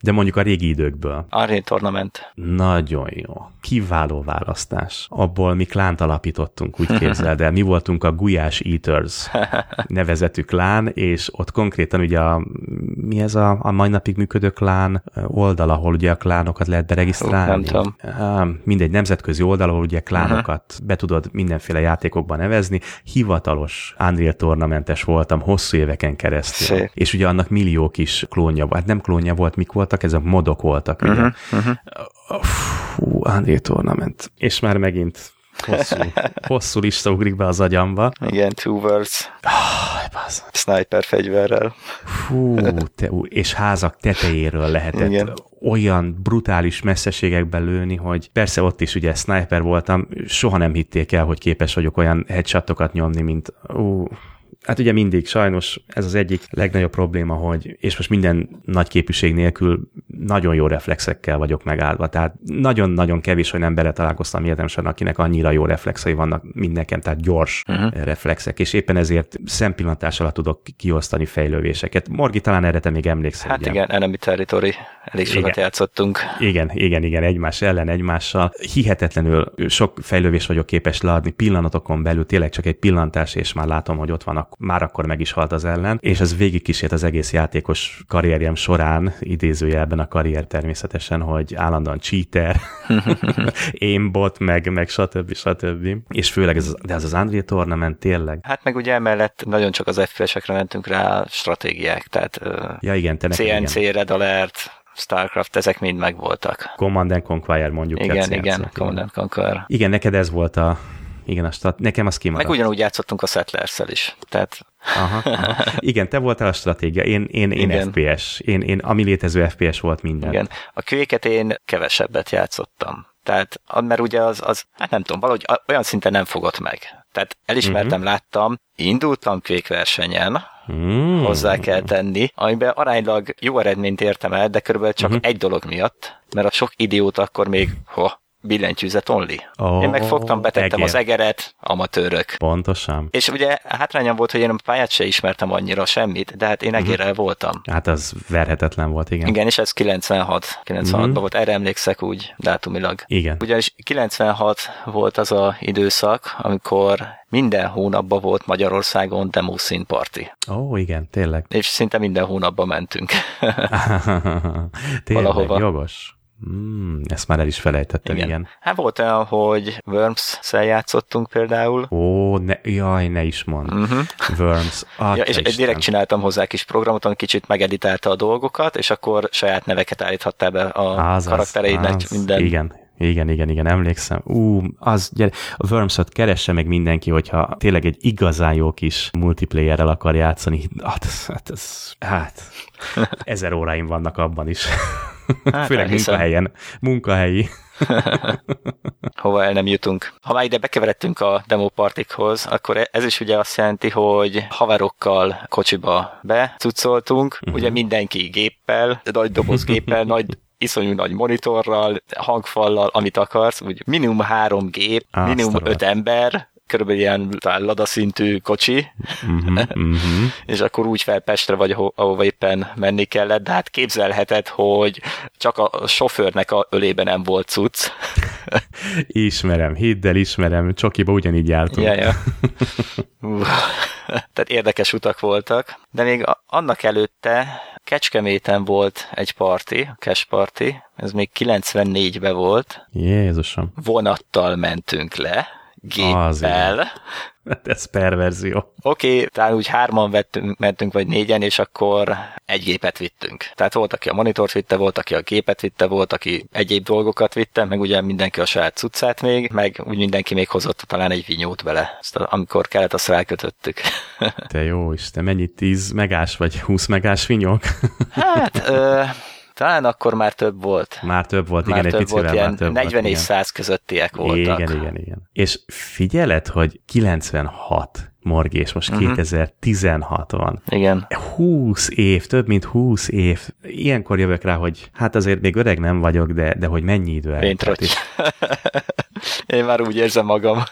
De mondjuk a régi időkből. Arén Tournament. Nagyon jó. Kiváló választás. Abból mi klánt alapítottunk, úgy képzeld el. Mi voltunk a Gulyás Eaters (laughs) neve nevezetű klán, és ott konkrétan ugye a, mi ez a, a mai napig működő klán oldal, ahol ugye a klánokat lehet beregisztrálni? Nem tudom. Mindegy nemzetközi oldal, ahol ugye klánokat uh-huh. be tudod mindenféle játékokban nevezni. Hivatalos Unreal Tournamentes voltam hosszú éveken keresztül. Szép. És ugye annak millió kis klónja volt. Hát nem klónja volt, mik voltak, ezek modok voltak. Ugye? Uh-huh. Uh-huh. Fú, Unreal Tournament. És már megint Hosszú, (laughs) hosszú lista ugrik be az agyamba. Igen, Two Worlds. Oh, Sniper fegyverrel. Fú, te, és házak tetejéről lehetett Igen. olyan brutális messzeségekben lőni, hogy persze ott is ugye sniper voltam, soha nem hitték el, hogy képes vagyok olyan headshotokat nyomni, mint ú, Hát ugye mindig sajnos ez az egyik legnagyobb probléma, hogy, és most minden nagy képűség nélkül nagyon jó reflexekkel vagyok megáldva. Tehát nagyon-nagyon kevés olyan emberre találkoztam egyetemesen, akinek annyira jó reflexei vannak, mint nekem, tehát gyors uh-huh. reflexek, és éppen ezért szempillantás alatt tudok kiosztani fejlővéseket. Morgi, talán erre te még emlékszel. Hát ugye? igen, Enemy Territory, elég sokat igen. játszottunk. Igen, igen, igen, egymás ellen, egymással. Hihetetlenül sok fejlővés vagyok képes leadni pillanatokon belül, tényleg csak egy pillantás, és már látom, hogy ott vannak már akkor meg is halt az ellen, és ez végigkísért az egész játékos karrierjem során, idézőjelben a karrier természetesen, hogy állandóan cheater, (laughs) aimbot, meg, meg stb. stb. És főleg ez, de ez az Unreal Tournament tényleg. Hát meg ugye emellett nagyon csak az FPS-ekre mentünk rá stratégiák, tehát ja, igen, te CNC, igen. Red Alert, Starcraft, ezek mind megvoltak. Command and Conquer mondjuk. Igen, igen, Command and Conquer. Igen, neked ez volt a igen, a stat- nekem az kimaradt. Meg ugyanúgy játszottunk a settlers is. Tehát... Aha, aha. Igen, te voltál a stratégia, én, én, én Igen. FPS, én, én, ami létező FPS volt minden. Igen, a kvéket én kevesebbet játszottam. Tehát, mert ugye az, az, hát nem tudom, valahogy olyan szinten nem fogott meg. Tehát elismertem, uh-huh. láttam, indultam kvékversenyen, Mm. hozzá kell tenni, amiben aránylag jó eredményt értem el, de körülbelül csak uh-huh. egy dolog miatt, mert a sok idiót akkor még, ho, billentyűzet only. Oh, Én megfogtam, betettem egér. az egeret, amatőrök. Pontosan. És ugye hátrányom volt, hogy én a pályát se ismertem annyira semmit, de hát én egérrel uh-huh. voltam. Hát az verhetetlen volt, igen. Igen, és ez 96. 96-ban uh-huh. volt, erre emlékszek úgy dátumilag. Igen. Ugyanis 96 volt az a időszak, amikor minden hónapban volt Magyarországon demo party. Ó, oh, igen, tényleg. És szinte minden hónapban mentünk. (laughs) tényleg, Valahova. jogos. Mm, ezt már el is felejtettem, igen. igen. Hát volt olyan, hogy Worms-szel játszottunk például. Ó, ne, jaj, ne is mond. Uh-huh. Worms. ja, és Isten. direkt csináltam hozzá kis programot, ami kicsit megeditálta a dolgokat, és akkor saját neveket állíthattál be a az, karaktereidnek, az, minden. Igen, Igen, igen, igen, emlékszem. Ú, az, gyere, a worms keresse meg mindenki, hogyha tényleg egy igazán jó kis multiplayerrel akar játszani. Hát, hát, ez, hát ezer óráim vannak abban is. Hát, (laughs) Főleg elhiszem. munkahelyen. Munkahelyi. (laughs) Hova el nem jutunk. Ha már ide bekeveredtünk a demo partikhoz, akkor ez is ugye azt jelenti, hogy haverokkal kocsiba becucoltunk, uh-huh. ugye mindenki géppel, nagy doboz géppel, nagy (laughs) iszonyú nagy monitorral, hangfallal, amit akarsz, úgy minimum három gép, Á, minimum öt ember, körülbelül ilyen lada szintű kocsi, uh-huh, (laughs) uh-huh. és akkor úgy fel Pestre vagy, ahova éppen menni kellett, de hát képzelheted, hogy csak a sofőrnek a ölében nem volt cucc. (laughs) ismerem, hidd el, ismerem, Csokiba ugyanígy jártunk. Ja, ja. (laughs) Tehát érdekes utak voltak, de még annak előtte Kecskeméten volt egy parti, Cash Party, ez még 94-ben volt. Jézusom. Vonattal mentünk le, géppel. Hát ez perverzió. Oké, okay, talán úgy hárman vettünk, mentünk, vagy négyen, és akkor egy gépet vittünk. Tehát volt, aki a monitort vitte, volt, aki a gépet vitte, volt, aki egyéb dolgokat vitte, meg ugye mindenki a saját cuccát még, meg úgy mindenki még hozott talán egy vinyót bele. Azt, amikor kellett, azt rákötöttük. Te jó Isten, mennyi 10 megás vagy 20 megás vinyók? hát, ö, talán akkor már több volt. Már több volt, már igen, több egy picivel volt, már több 40 volt, és 100 közöttiek voltak. Igen, igen, igen. És figyeled, hogy 96 Morgi, és most uh-huh. Mhm. 2016 van. Igen. 20 év, több mint 20 év. Ilyenkor jövök rá, hogy hát azért még öreg nem vagyok, de, de hogy mennyi idő eltelt. (laughs) Én már úgy érzem magam.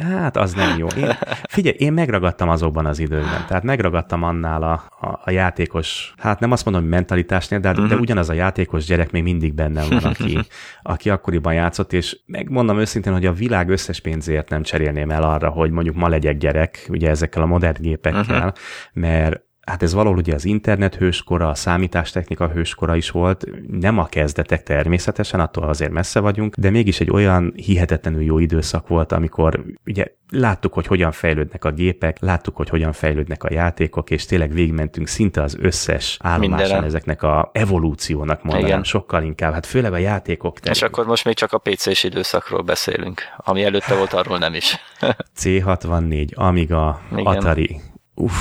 Hát az nem jó. Én, figyelj, én megragadtam azokban az időkben. Tehát megragadtam annál a, a, a játékos, hát nem azt mondom, hogy mentalitásnél, de, uh-huh. de mhm. ugyanaz a játékos gyerek még mindig bennem van, aki, (laughs) aki akkoriban játszott, és megmondom őszintén, hogy a világ összes pénzért nem cserélném el arra, hogy mondjuk ma legyek gyerek, ugye ezekkel a modern gépekkel, uh-huh. mert hát ez valahol ugye az internet hőskora, a számítástechnika hőskora is volt, nem a kezdetek természetesen, attól azért messze vagyunk, de mégis egy olyan hihetetlenül jó időszak volt, amikor ugye láttuk, hogy hogyan fejlődnek a gépek, láttuk, hogy hogyan fejlődnek a játékok, és tényleg végigmentünk szinte az összes állomásán ezeknek a evolúciónak mondanám, Igen. sokkal inkább, hát főleg a játékok. Terén. És akkor most még csak a PC-s időszakról beszélünk, ami előtte volt, arról nem is. (laughs) C64, Amiga, Igen. Atari, uff,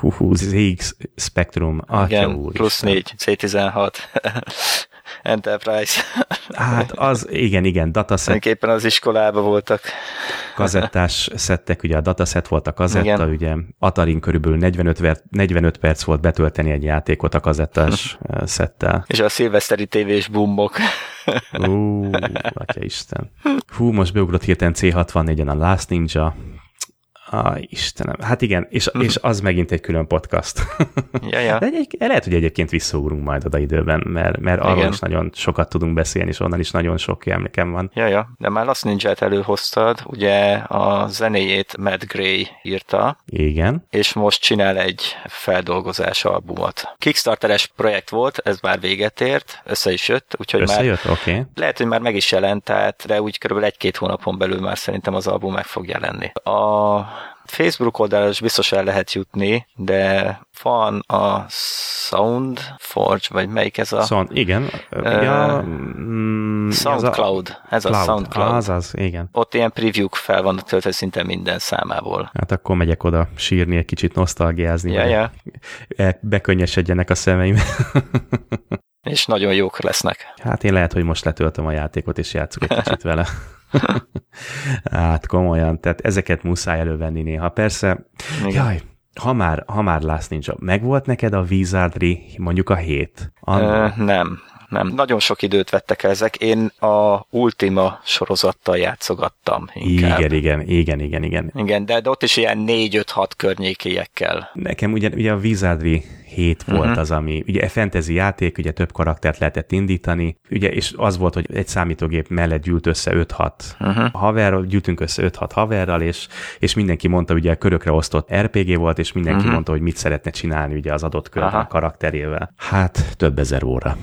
hú, hú, ZX Spectrum, Igen, úr plusz 4, C16. (laughs) Enterprise. Hát az, igen, igen, dataset. Éppen az iskolában voltak. Kazettás szettek, ugye a dataset volt a kazetta, igen. ugye Atarin körülbelül 45, 45 perc volt betölteni egy játékot a kazettás (laughs) szettel. És a szilveszteri tévés bumbok. Ú, atya Isten. Hú, most beugrott hirtelen C64-en a Last Ninja, Ah, Istenem. Hát igen, és, (laughs) és az megint egy külön podcast. Ja, ja. De egy, lehet, hogy egyébként visszaugrunk majd oda időben, mert, mert arról is nagyon sokat tudunk beszélni, és onnan is nagyon sok emlékem van. Ja, ja. De már Last Ninja-t előhoztad, ugye a zenéjét Matt Gray írta. Igen. És most csinál egy feldolgozás albumot. Kickstarteres projekt volt, ez már véget ért, össze is jött, úgyhogy Összejött? már okay. lehet, hogy már meg is jelent, tehát de úgy körülbelül egy-két hónapon belül már szerintem az album meg fog jelenni. A Facebook oldalra is biztos el lehet jutni, de van a Sound Forge, vagy melyik ez a... Sound, igen. Uh, ja, mm, SoundCloud. Ez a, ez a SoundCloud. Az, az, igen. Ott ilyen preview fel vannak töltve szinte minden számából. Hát akkor megyek oda sírni, egy kicsit nosztalgiázni. Ja, ja. Bekönnyesedjenek a szemeim. (laughs) És nagyon jók lesznek. Hát én lehet, hogy most letöltöm a játékot, és játszok egy kicsit vele. (laughs) (laughs) hát komolyan, tehát ezeket muszáj elővenni néha. Persze, Igen. jaj, ha már, ha már Last Ninja, megvolt neked a Wizardry mondjuk a hét? Ö, nem, nem. Nagyon sok időt vettek ezek. Én a Ultima sorozattal játszogattam inkább. Igen, igen, igen, igen, igen. Igen, de, de ott is ilyen 4-5-6 környékiekkel. Nekem ugye, ugye a Wizardry 7 volt uh-huh. az, ami ugye fantasy játék, ugye több karaktert lehetett indítani, ugye, és az volt, hogy egy számítógép mellett gyűlt össze 5-6 uh-huh. haverral, gyűltünk össze 5-6 haverral, és, és mindenki mondta, ugye körökre osztott RPG volt, és mindenki uh-huh. mondta, hogy mit szeretne csinálni ugye az adott kör a karakterével. Hát több ezer óra.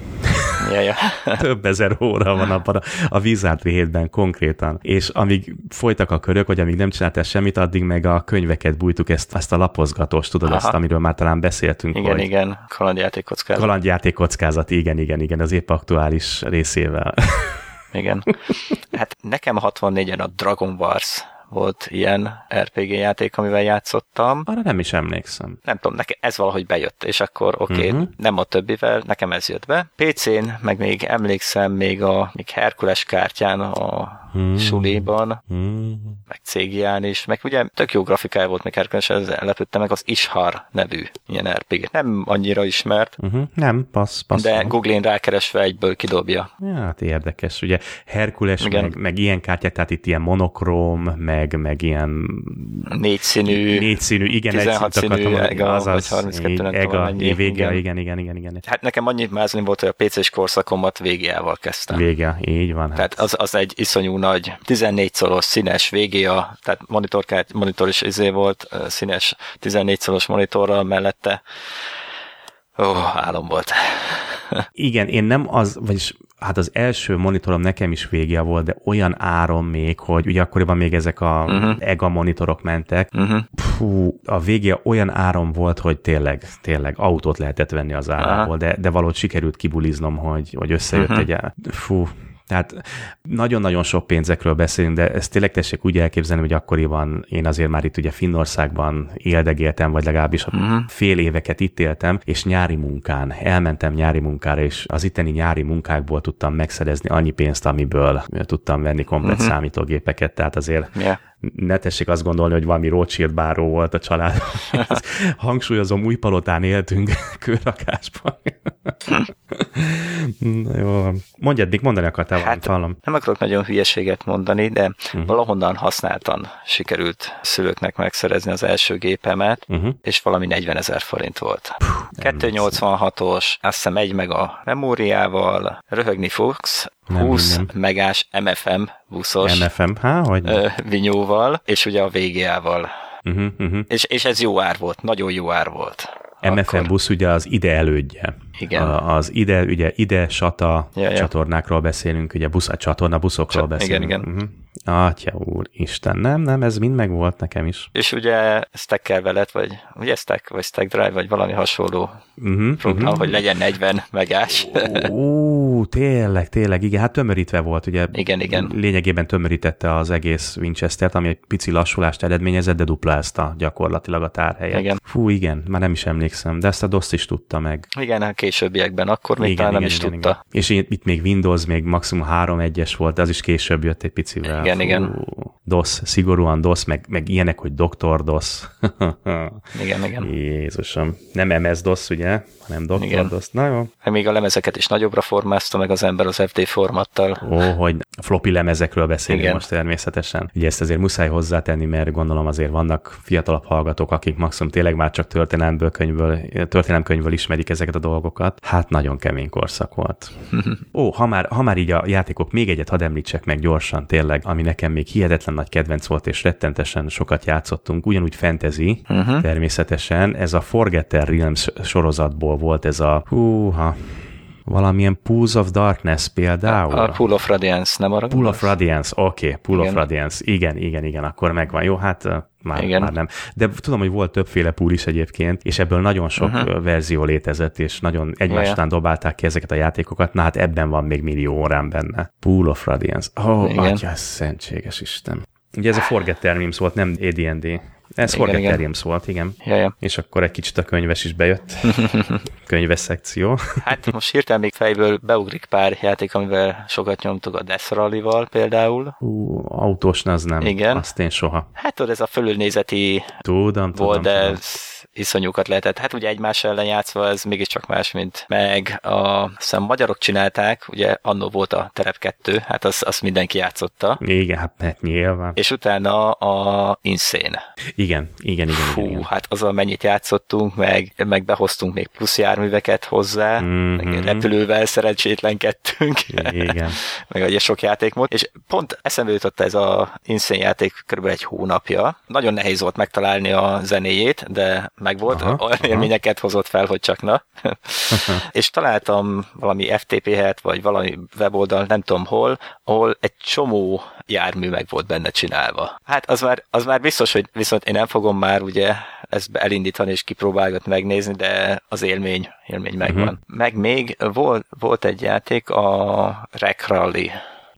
Ja, ja. (laughs) több ezer óra van abban a, a Wizardry hétben konkrétan. És amíg folytak a körök, vagy amíg nem csináltál semmit, addig meg a könyveket bújtuk ezt, ezt a lapozgatós, tudod, Aha. azt, amiről már talán beszéltünk. Igen, hogy igen, kalandjáték kockázat. Kalandjáték kockázat, igen, igen, igen, az épp aktuális részével. igen. Hát nekem 64-en a Dragon Wars volt ilyen RPG játék, amivel játszottam. Arra nem is emlékszem. Nem tudom, nekem ez valahogy bejött, és akkor oké, okay, uh-huh. nem a többivel, nekem ez jött be. PC-n, meg még emlékszem még a még Herkules kártyán a hmm. suliban, hmm. meg cégián is, meg ugye tök jó grafikája volt, meg ez lepődtem meg az Ishar nevű ilyen RPG. Nem annyira ismert. Uh-huh. Nem, passz, passz. De Google-én rákeresve egyből kidobja. Ja, hát érdekes. Ugye Herkules, meg, meg, ilyen kártyák, tehát itt ilyen monokróm, meg, meg ilyen négyszínű, négyszínű, igen, 16 színű, ega, az, vagy 32, nem ega, tudom, mennyi, vége, igen. igen, igen, igen, Hát nekem annyit mázlin volt, hogy a PC-s korszakomat végével kezdtem. Vége, így van. Hát. Tehát az, az egy iszonyú nagy 14 szoros színes VGA, tehát monitor, monitor is izé volt, színes 14 szoros monitorral mellette. Ó, álom volt. (laughs) Igen, én nem az, vagyis hát az első monitorom nekem is vége volt, de olyan áron még, hogy ugye akkoriban még ezek a uh-huh. EGA monitorok mentek. Uh-huh. Fú, a vége olyan áron volt, hogy tényleg, tényleg autót lehetett venni az árából, de, de valahogy sikerült kibuliznom, hogy, hogy összejött uh-huh. egy... Fú, tehát nagyon-nagyon sok pénzekről beszélünk, de ezt tényleg tessék úgy elképzelni, hogy akkoriban én azért már itt ugye Finnországban éldegéltem, vagy legalábbis uh-huh. fél éveket itt éltem, és nyári munkán, elmentem nyári munkára, és az itteni nyári munkákból tudtam megszerezni annyi pénzt, amiből tudtam venni komplet uh-huh. számítógépeket, tehát azért yeah ne tessék azt gondolni, hogy valami Rothschild báró volt a család. (laughs) Hangsúlyozom, új palotán éltünk (laughs) kőrakásban. Na jó, mondj eddig, mondani akartál hát, hallom. Nem akarok nagyon hülyeséget mondani, de uh-huh. valahonnan használtan sikerült szülőknek megszerezni az első gépemet, uh-huh. és valami 40 ezer forint volt. Puh, 286-os, azt hiszem egy meg a memóriával, röhögni fogsz, nem, 20 nem. megás MFM buszos MFM, há, hogy ö, vinyóval, és ugye a VGA-val. Uh-huh, uh-huh. És, és ez jó ár volt, nagyon jó ár volt. MFM akkor... busz ugye az ide elődje. Igen. A, az ide, ugye ide SATA ja, ja. csatornákról beszélünk, ugye busz, a csatorna buszokról Cs- beszélünk. Igen, igen. Uh-huh. Atya úr, Isten, nem, nem, ez mind meg volt nekem is. És ugye stack veled, vagy ugye stack, vagy stack drive, vagy valami hasonló uh-huh, program, uh-huh. hogy legyen 40 megás. Ú, tényleg, tényleg, igen, hát tömörítve volt, ugye. Igen, igen. Lényegében tömörítette az egész Winchester-t, ami egy pici lassulást eredményezett, de duplázta gyakorlatilag a tárhelyet. Igen. Fú, igen, már nem is emlékszem, de ezt a DOS is tudta meg. Igen, a későbbiekben, akkor még igen, talán igen, nem igen, is igen, tudta. Igen. És itt még Windows még maximum 3.1-es volt, de az is később jött egy picivel. Igen, Fú, igen. DOS, szigorúan DOS, meg, meg ilyenek, hogy Dr. DOS. (laughs) igen, igen. Jézusom. Nem MS-DOS, ugye, hanem Dr. Igen. DOS. Na jó. Hát még a lemezeket is nagyobbra formázta meg az ember az FD formattal. Ó, hogy floppy lemezekről beszélünk Igen. most természetesen. Ugye ezt azért muszáj hozzátenni, mert gondolom azért vannak fiatalabb hallgatók, akik maximum tényleg már csak történelmből könyvből, történelemkönyvből ismerik ezeket a dolgokat. Hát nagyon kemény korszak volt. (laughs) Ó, ha már, ha már így a játékok, még egyet hadd említsek meg gyorsan tényleg, ami nekem még hihetetlen nagy kedvenc volt, és rettentesen sokat játszottunk, ugyanúgy fantasy, uh-huh. természetesen. Ez a Forgotten Realms sorozatból volt ez a húha, valamilyen Pools of Darkness például. A, Pool of Radiance, nem arra Pool of Radiance, oké, okay, Pool igen. of Radiance, igen, igen, igen, akkor megvan. Jó, hát már, igen. már nem. De tudom, hogy volt többféle pool is egyébként, és ebből nagyon sok uh-huh. verzió létezett, és nagyon egymás után dobálták ki ezeket a játékokat. Na hát ebben van még millió órán benne. Pool of Radiance. Ó, oh, atya, szentséges Isten. Ugye ez a Forget Termims volt, nem AD&D. Ez igen, Forget volt, igen. Ja, ja. És akkor egy kicsit a könyves is bejött. (laughs) könyves szekció. hát most hirtelen még fejből beugrik pár játék, amivel sokat nyomtuk a Death Rally-val például. Ú, autós, az nem. Igen. Azt én soha. Hát tudod, ez a fölülnézeti tudom, volt, tudom, de tudom iszonyúkat lehetett. Hát ugye egymás ellen játszva ez mégiscsak más, mint meg a szem magyarok csinálták, ugye annó volt a Terep 2, hát azt az mindenki játszotta. Igen, hát, hát nyilván. És utána a Insane. Igen, igen, igen. Fú, igen, igen. hát azzal mennyit játszottunk, meg, meg behoztunk még plusz járműveket hozzá, mm-hmm. meg repülővel szerencsétlenkedtünk. Igen. (laughs) meg ugye sok játék volt, és pont eszembe jutott ez a Insane játék kb. egy hónapja. Nagyon nehéz volt megtalálni a zenéjét, de megvolt, aha, olyan aha. élményeket hozott fel, hogy csak na. (laughs) és találtam valami FTP-het, vagy valami weboldal, nem tudom hol, ahol egy csomó jármű meg volt benne csinálva. Hát az már, az már biztos, hogy viszont én nem fogom már ugye ezt elindítani és kipróbálgatni, megnézni, de az élmény, élmény megvan. Uh-huh. Meg még volt, volt egy játék, a Rec Rally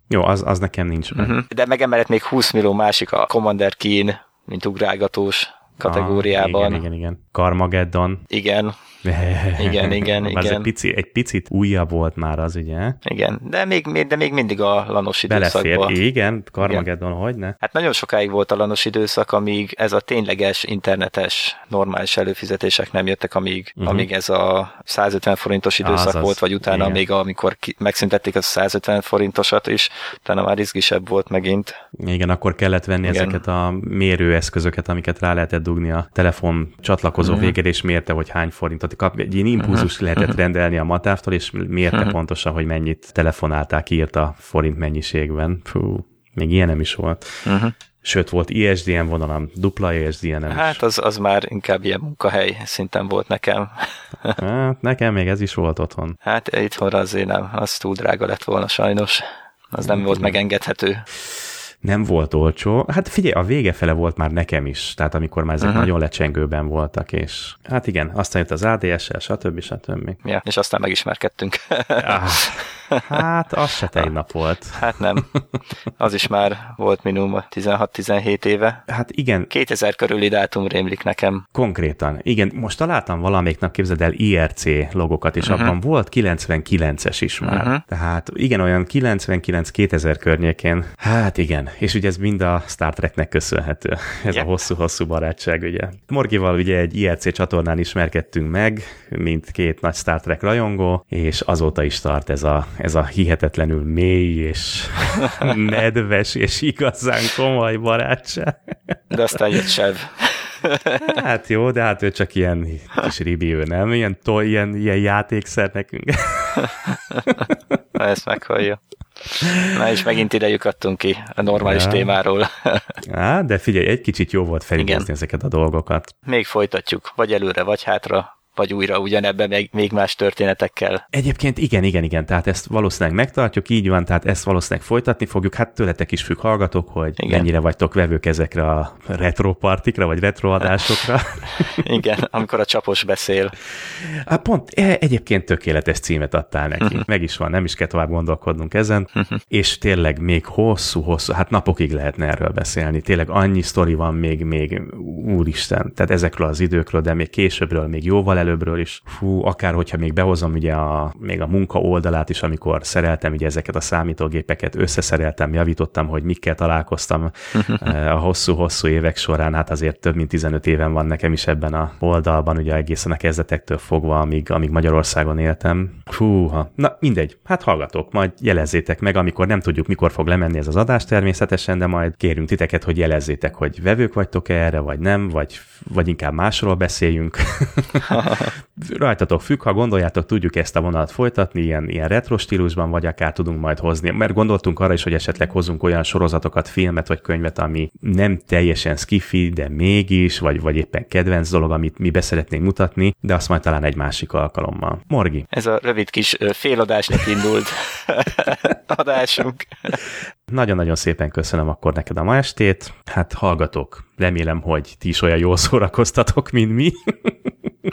Jó, az, az nekem nincs. Uh-huh. De megemellett még 20 millió másik a Commander Keen, mint ugrálgatós kategóriában. Ah, igen, igen, igen. Carmageddon. Igen. (laughs) igen, igen, igen. egy, pici, egy picit újabb volt már az, ugye? Igen, de még, de még mindig a lanos időszakban. Belefér, igen, Carmageddon, hogy ne? Hát nagyon sokáig volt a lanos időszak, amíg ez a tényleges internetes normális előfizetések nem jöttek, amíg, uh-huh. amíg ez a 150 forintos időszak Azaz. volt, vagy utána igen. még amikor ki, megszüntették a 150 forintosat is, utána már izgisebb volt megint. Igen, akkor kellett venni igen. ezeket a mérőeszközöket, amiket rá lehetett dugni a telefon csatlakozó uh-huh. végére, és mérte, hogy hány forintot kap, egy ilyen impulzus uh-huh. lehetett rendelni a matávtól, és mérte uh-huh. pontosan, hogy mennyit telefonálták, kiírt a forint mennyiségben. Fú, még ilyen nem is volt. Uh-huh. Sőt, volt ISDN vonalam, dupla ISDN nem Hát az, az már inkább ilyen munkahely szinten volt nekem. (laughs) hát nekem még ez is volt otthon. Hát itthonra azért nem, az túl drága lett volna sajnos. Az nem volt megengedhető nem volt olcsó. Hát figyelj, a vége fele volt már nekem is, tehát amikor már ezek uh-huh. nagyon lecsengőben voltak, és hát igen, aztán jött az ADS-el, stb. stb. Ja, és aztán megismerkedtünk. ah, (laughs) hát az se te nap volt. Hát nem. Az is már volt minimum 16-17 éve. Hát igen. 2000 körüli dátum rémlik nekem. Konkrétan. Igen, most találtam valamelyik nap, képzeld el, IRC logokat, és uh-huh. abban volt 99-es is már. Uh-huh. Tehát igen, olyan 99-2000 környékén. Hát igen, és ugye ez mind a Star Treknek köszönhető, ez yep. a hosszú-hosszú barátság, ugye. Morgival ugye egy IRC csatornán ismerkedtünk meg, mint két nagy Star Trek rajongó, és azóta is tart ez a, ez a hihetetlenül mély és (laughs) nedves és igazán komoly barátság. De aztán jött Sev. Hát jó, de hát ő csak ilyen kis ribi, ő nem? Ilyen, to, ilyen, ilyen játékszer nekünk. Na, ezt meghallja. Na és megint ide lyukadtunk ki a normális ja. témáról. Á, de figyelj, egy kicsit jó volt felidézni ezeket a dolgokat. Még folytatjuk, vagy előre, vagy hátra vagy újra ugyanebben még, még más történetekkel. Egyébként igen, igen, igen, tehát ezt valószínűleg megtartjuk, így van, tehát ezt valószínűleg folytatni fogjuk. Hát tőletek is függ, hallgatok, hogy igen. mennyire vagytok vevők ezekre a retro partikra, vagy retro adásokra. (laughs) igen, amikor a csapos beszél. Hát pont, e, egyébként tökéletes címet adtál neki. Uh-huh. Meg is van, nem is kell tovább gondolkodnunk ezen. Uh-huh. És tényleg még hosszú-hosszú, hát napokig lehetne erről beszélni. Tényleg annyi sztori van még, még, úristen, tehát ezekről az időkről, de még későbbről, még jóval elő előbbről is. Fú, akár hogyha még behozom ugye a, még a munka oldalát is, amikor szereltem ugye ezeket a számítógépeket, összeszereltem, javítottam, hogy mikkel találkoztam (laughs) eh, a hosszú-hosszú évek során, hát azért több mint 15 éven van nekem is ebben a oldalban, ugye egészen a kezdetektől fogva, amíg, amíg Magyarországon éltem. Fúha, na mindegy, hát hallgatok, majd jelezzétek meg, amikor nem tudjuk, mikor fog lemenni ez az adás természetesen, de majd kérünk titeket, hogy jelezzétek, hogy vevők vagytok -e erre, vagy nem, vagy, vagy inkább másról beszéljünk. (laughs) Rajtatok függ, ha gondoljátok, tudjuk ezt a vonalat folytatni, ilyen, ilyen retro stílusban, vagy akár tudunk majd hozni. Mert gondoltunk arra is, hogy esetleg hozunk olyan sorozatokat, filmet vagy könyvet, ami nem teljesen skifi, de mégis, vagy, vagy éppen kedvenc dolog, amit mi beszeretnénk mutatni, de azt majd talán egy másik alkalommal. Morgi. Ez a rövid kis féladásnak indult (laughs) adásunk. Nagyon-nagyon szépen köszönöm akkor neked a ma estét. Hát hallgatok, remélem, hogy ti is olyan jól szórakoztatok, mint mi.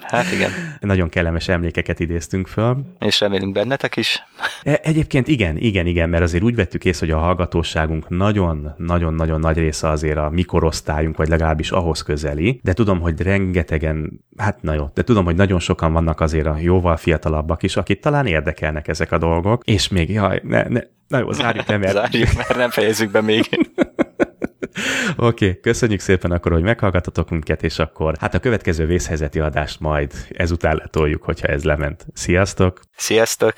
Hát igen. Nagyon kellemes emlékeket idéztünk föl. És remélünk bennetek is. E, egyébként igen, igen, igen, mert azért úgy vettük észre, hogy a hallgatóságunk nagyon-nagyon-nagyon nagy része azért a mikorosztályunk, vagy legalábbis ahhoz közeli, de tudom, hogy rengetegen, hát na jó, de tudom, hogy nagyon sokan vannak azért a jóval fiatalabbak is, akit talán érdekelnek ezek a dolgok, és még, jaj, ne, ne, na jó, zárjuk nem, mert... (laughs) zárjuk, mert nem fejezzük be még. (laughs) Oké, okay, köszönjük szépen akkor, hogy meghallgattatok minket, és akkor hát a következő vészhelyzeti adást majd ezután letoljuk, hogyha ez lement. Sziasztok! Sziasztok!